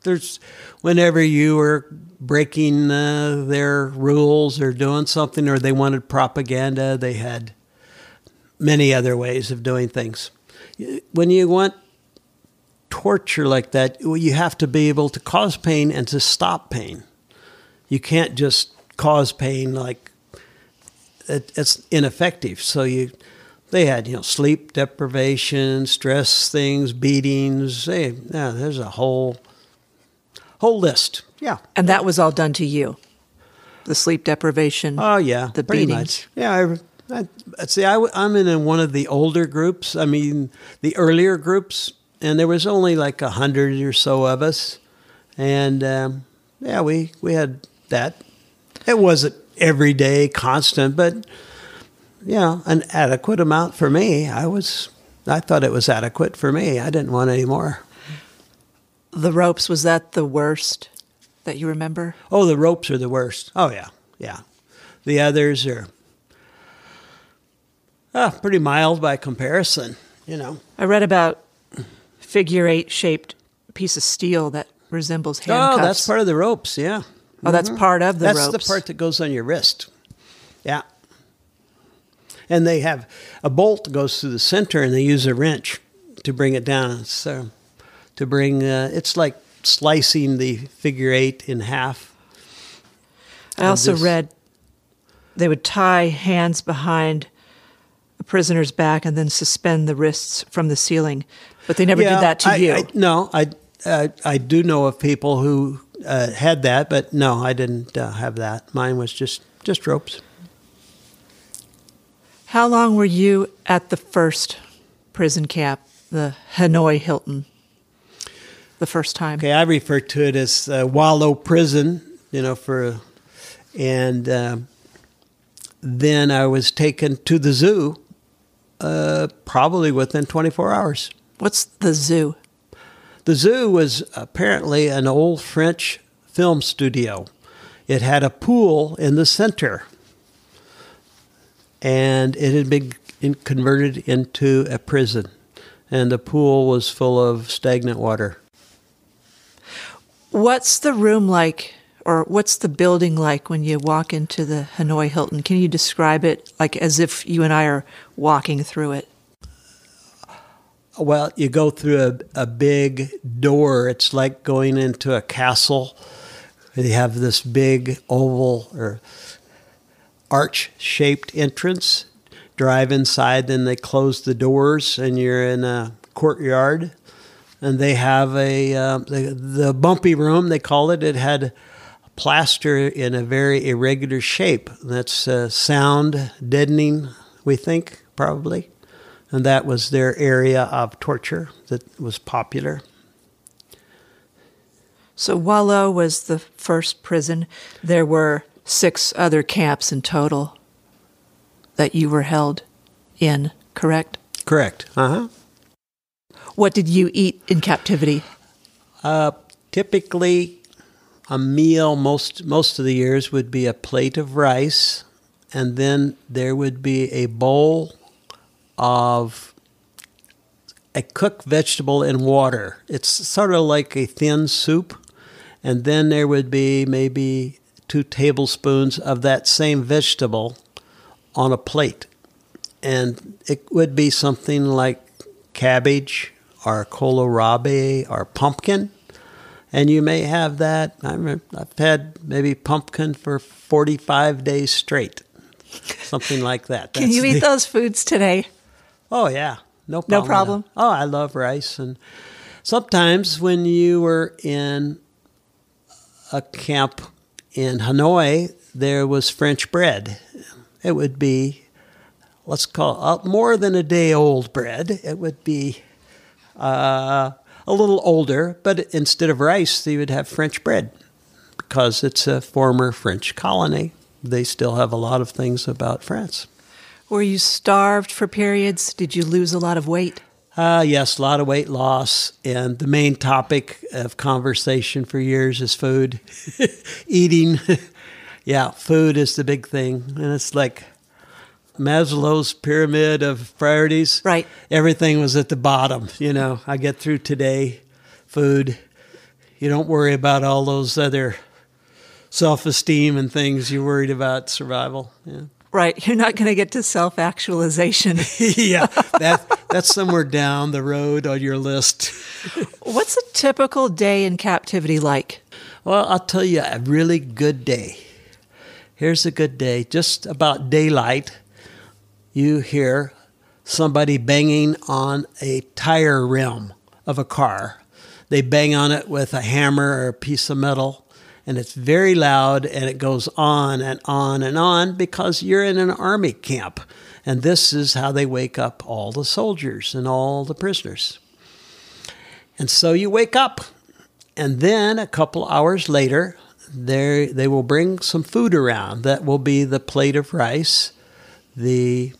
there's whenever you were breaking uh, their rules or doing something, or they wanted propaganda, they had many other ways of doing things. When you want torture like that, you have to be able to cause pain and to stop pain. You can't just cause pain like it, it's ineffective. So you, they had you know sleep deprivation, stress things, beatings. They, yeah, there's a whole whole list. Yeah. And that was all done to you? The sleep deprivation? Oh, yeah. The pretty beatings? Much. Yeah. I, I, see, I, am in one of the older groups. I mean, the earlier groups, and there was only like a hundred or so of us. And um, yeah, we, we had that. It wasn't every day, constant, but yeah, an adequate amount for me. I was, I thought it was adequate for me. I didn't want any more. The ropes, was that the worst that you remember? Oh, the ropes are the worst. Oh, yeah, yeah. The others are uh, pretty mild by comparison, you know. I read about figure eight shaped piece of steel that resembles handcuffs. Oh, that's part of the ropes, yeah. Oh, that's mm-hmm. part of the that's ropes. That's the part that goes on your wrist. Yeah. And they have a bolt goes through the center, and they use a wrench to bring it down. So to bring. Uh, it's like slicing the figure eight in half. I also this. read they would tie hands behind a prisoner's back and then suspend the wrists from the ceiling, but they never yeah, did that to I, you. I, no, I, I I do know of people who uh, had that, but no, I didn't uh, have that. Mine was just just ropes. How long were you at the first prison camp, the Hanoi Hilton? the first time? Okay, I refer to it as uh, Hoa Lo Prison, you know, for, and uh, then I was taken to the zoo uh, probably within 24 hours. What's the zoo? The zoo was apparently an old French film studio. It had a pool in the center, and it had been converted into a prison. And the pool was full of stagnant water. What's the room like, or what's the building like when you walk into the Hanoi Hilton? Can you describe it like as if you and I are walking through it? Well, you go through a, a big door. It's like going into a castle. They have this big oval or arch shaped entrance. Drive inside, then they close the doors, and you're in a courtyard and they have a uh, the, the bumpy room they call it. It had plaster in a very irregular shape. That's uh, sound deadening, we think probably, and that was their area of torture that was popular. So Hoa Lo was the first prison. There were six other camps in total that you were held in, correct? Correct. Uh huh. What did you eat in captivity? Uh, typically, a meal most most of the years would be a plate of rice, and then there would be a bowl of a cooked vegetable in water. It's sort of like a thin soup, and then there would be maybe two tablespoons of that same vegetable on a plate. And it would be something like cabbage our kohlrabi, or pumpkin. And you may have that. I have had maybe pumpkin for 45 days straight, something like that. Can you eat the, those foods today? Oh, yeah. No problem. No problem. Oh, I love rice. And sometimes when you were in a camp in Hanoi, there was French bread. It would be, let's call it uh, more than a day old bread. It would be uh, a little older, but instead of rice, they would have French bread because it's a former French colony. they still have a lot of things about France. Were you starved for periods? Did you lose a lot of weight? Uh, yes, a lot of weight loss. And the main topic of conversation for years is food, eating. yeah, food is the big thing. And it's like Maslow's pyramid of priorities. Right. Everything was at the bottom. You know, I get through today, food. You don't worry about all those other self esteem and things. You're worried about survival. Yeah. Right. You're not going to get to self actualization. yeah. That, that's somewhere down the road on your list. What's a typical day in captivity like? Well, I'll tell you a really good day. Here's a good day. Just about daylight, you hear somebody banging on a tire rim of a car. They bang on it with a hammer or a piece of metal and it's very loud and it goes on and on and on because you're in an army camp. And this is how they wake up all the soldiers and all the prisoners. And so you wake up, and then a couple hours later, they they will bring some food around. That will be the plate of rice, the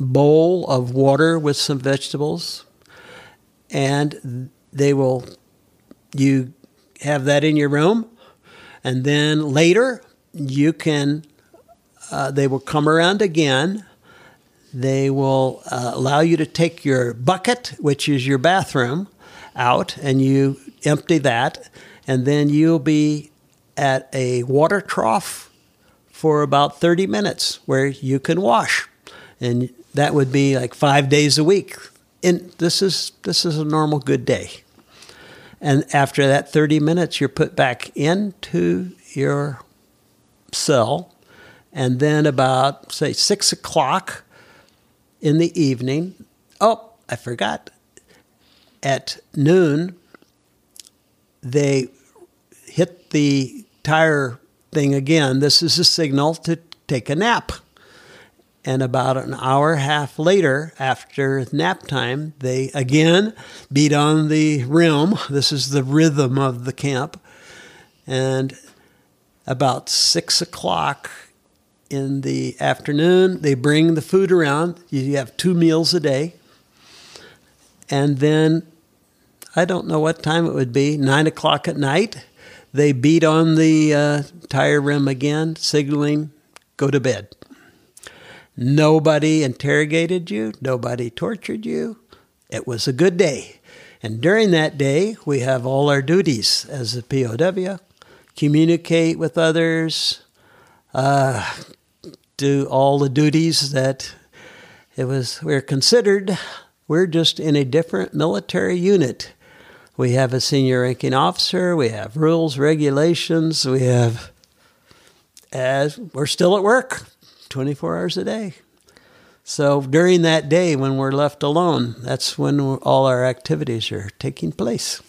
bowl of water with some vegetables, and they will you have that in your room and then later, you can, uh, they will come around again. They will uh, allow you to take your bucket, which is your bathroom, out and you empty that. And then you'll be at a water trough for about 30 minutes where you can wash. And that would be like five days a week. And this is, this is a normal good day. And after that 30 minutes, you're put back into your cell. And then about, say, six o'clock in the evening, oh, I forgot, at noon, they hit the tire thing again. This is a signal to take a nap. And about an hour and a half later, after nap time, they again beat on the rim. This is the rhythm of the camp. And about six o'clock in the afternoon, they bring the food around. You have two meals a day. And then, I don't know what time it would be, nine o'clock at night, they beat on the uh, tire rim again, signaling, go to bed. Nobody interrogated you, nobody tortured you. It was a good day. And during that day, we have all our duties as a POW communicate with others, uh, do all the duties that it was we're considered. We're just in a different military unit. We have a senior ranking officer, we have rules, regulations, we have as we're still at work. 24 hours a day. So during that day when we're left alone, that's when all our activities are taking place.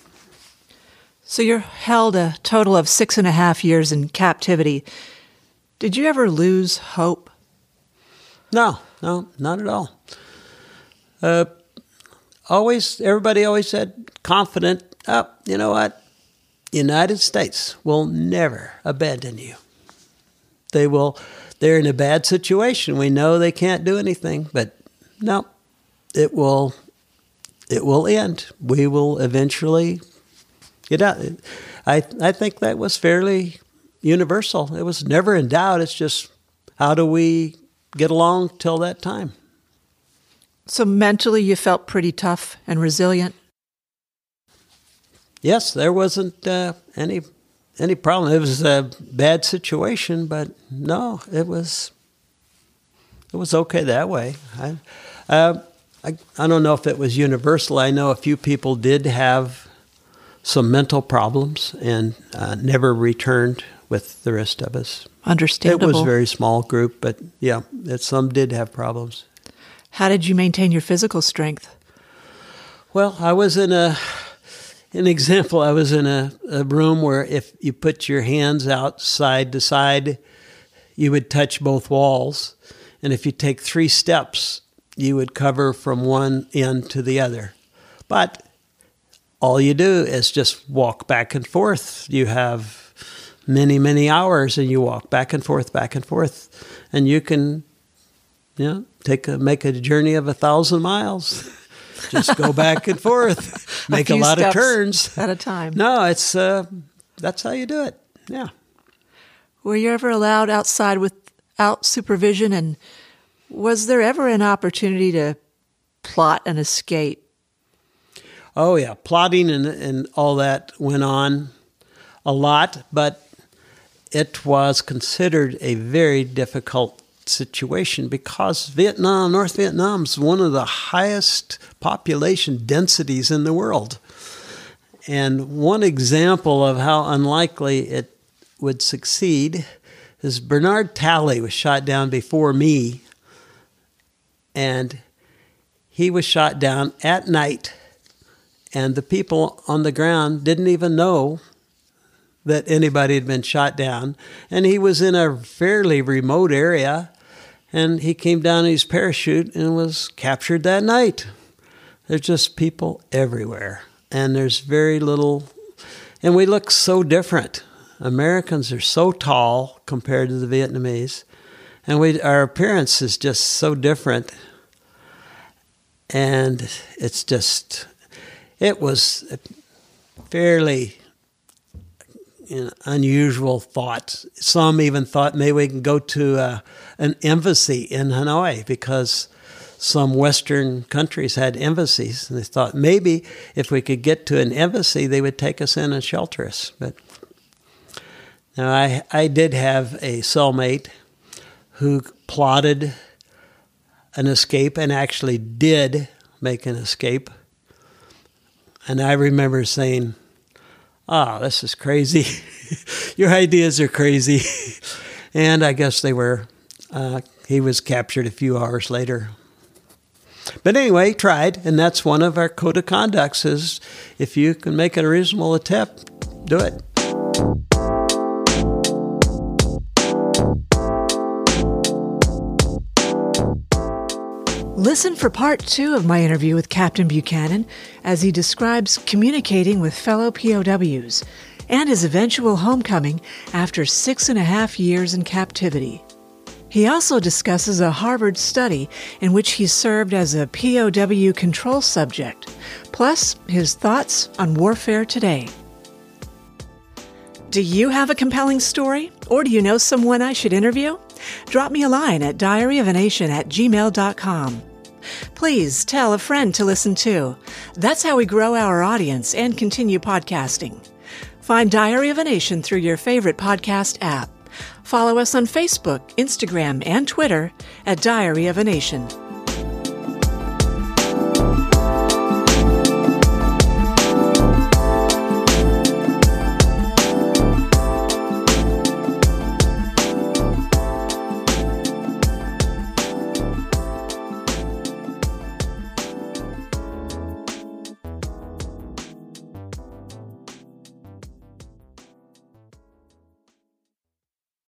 So you're held a total of six and a half years in captivity. Did you ever lose hope? No, no, not at all. Uh, always, everybody always said confident. Oh, you know what? United States will never abandon you. They will they're in a bad situation. We know they can't do anything, but no, it will it will end. We will eventually get out. I I think that was fairly universal. It was never in doubt. It's just how do we get along till that time? So mentally, you felt pretty tough and resilient. Yes, there wasn't uh, any any problem. It was a bad situation, but no, it was it was okay that way. I, uh, I, I don't know if it was universal. I know a few people did have some mental problems and uh, never returned with the rest of us. Understandable. It was a very small group, but yeah, it, some did have problems. How did you maintain your physical strength? Well, I was in a an example, I was in a, a room where if you put your hands out side to side, you would touch both walls. And if you take three steps, you would cover from one end to the other. But all you do is just walk back and forth. You have many, many hours and you walk back and forth, back and forth. And you can, you know, take a, make a journey of a thousand miles. Just go back and forth, make a, a lot of turns at a time. No, it's uh, that's how you do it. Yeah. Were you ever allowed outside without supervision? And was there ever an opportunity to plot an escape? Oh, yeah. Plotting and, and all that went on a lot, but it was considered a very difficult situation because Vietnam, North Vietnam, is one of the highest population densities in the world. And one example of how unlikely it would succeed is Bernard Talley was shot down before me, and he was shot down at night, and the people on the ground didn't even know that anybody had been shot down. And he was in a fairly remote area, and he came down in his parachute and was captured that night. There's just people everywhere, and there's very little, and we look so different. Americans are so tall compared to the Vietnamese, and we our appearance is just so different. And it's just, it was fairly you know, unusual thoughts. Some even thought maybe we can go to uh, an embassy in Hanoi because some Western countries had embassies, and they thought maybe if we could get to an embassy, they would take us in and shelter us. But now I I did have a cellmate who plotted an escape and actually did make an escape. And I remember saying, oh, this is crazy. Your ideas are crazy. and I guess they were. Uh, he was captured a few hours later. But anyway, tried, and that's one of our code of conducts is if you can make a reasonable attempt, do it. Listen for part two of my interview with Captain Buchanan as he describes communicating with fellow POWs and his eventual homecoming after six and a half years in captivity. He also discusses a Harvard study in which he served as a POW control subject, plus his thoughts on warfare today. Do you have a compelling story, or do you know someone I should interview? Drop me a line at diaryofanation at gmail.com. Please tell a friend to listen too. That's how we grow our audience and continue podcasting. Find Diary of a Nation through your favorite podcast app. Follow us on Facebook, Instagram, and Twitter at Diary of a Nation.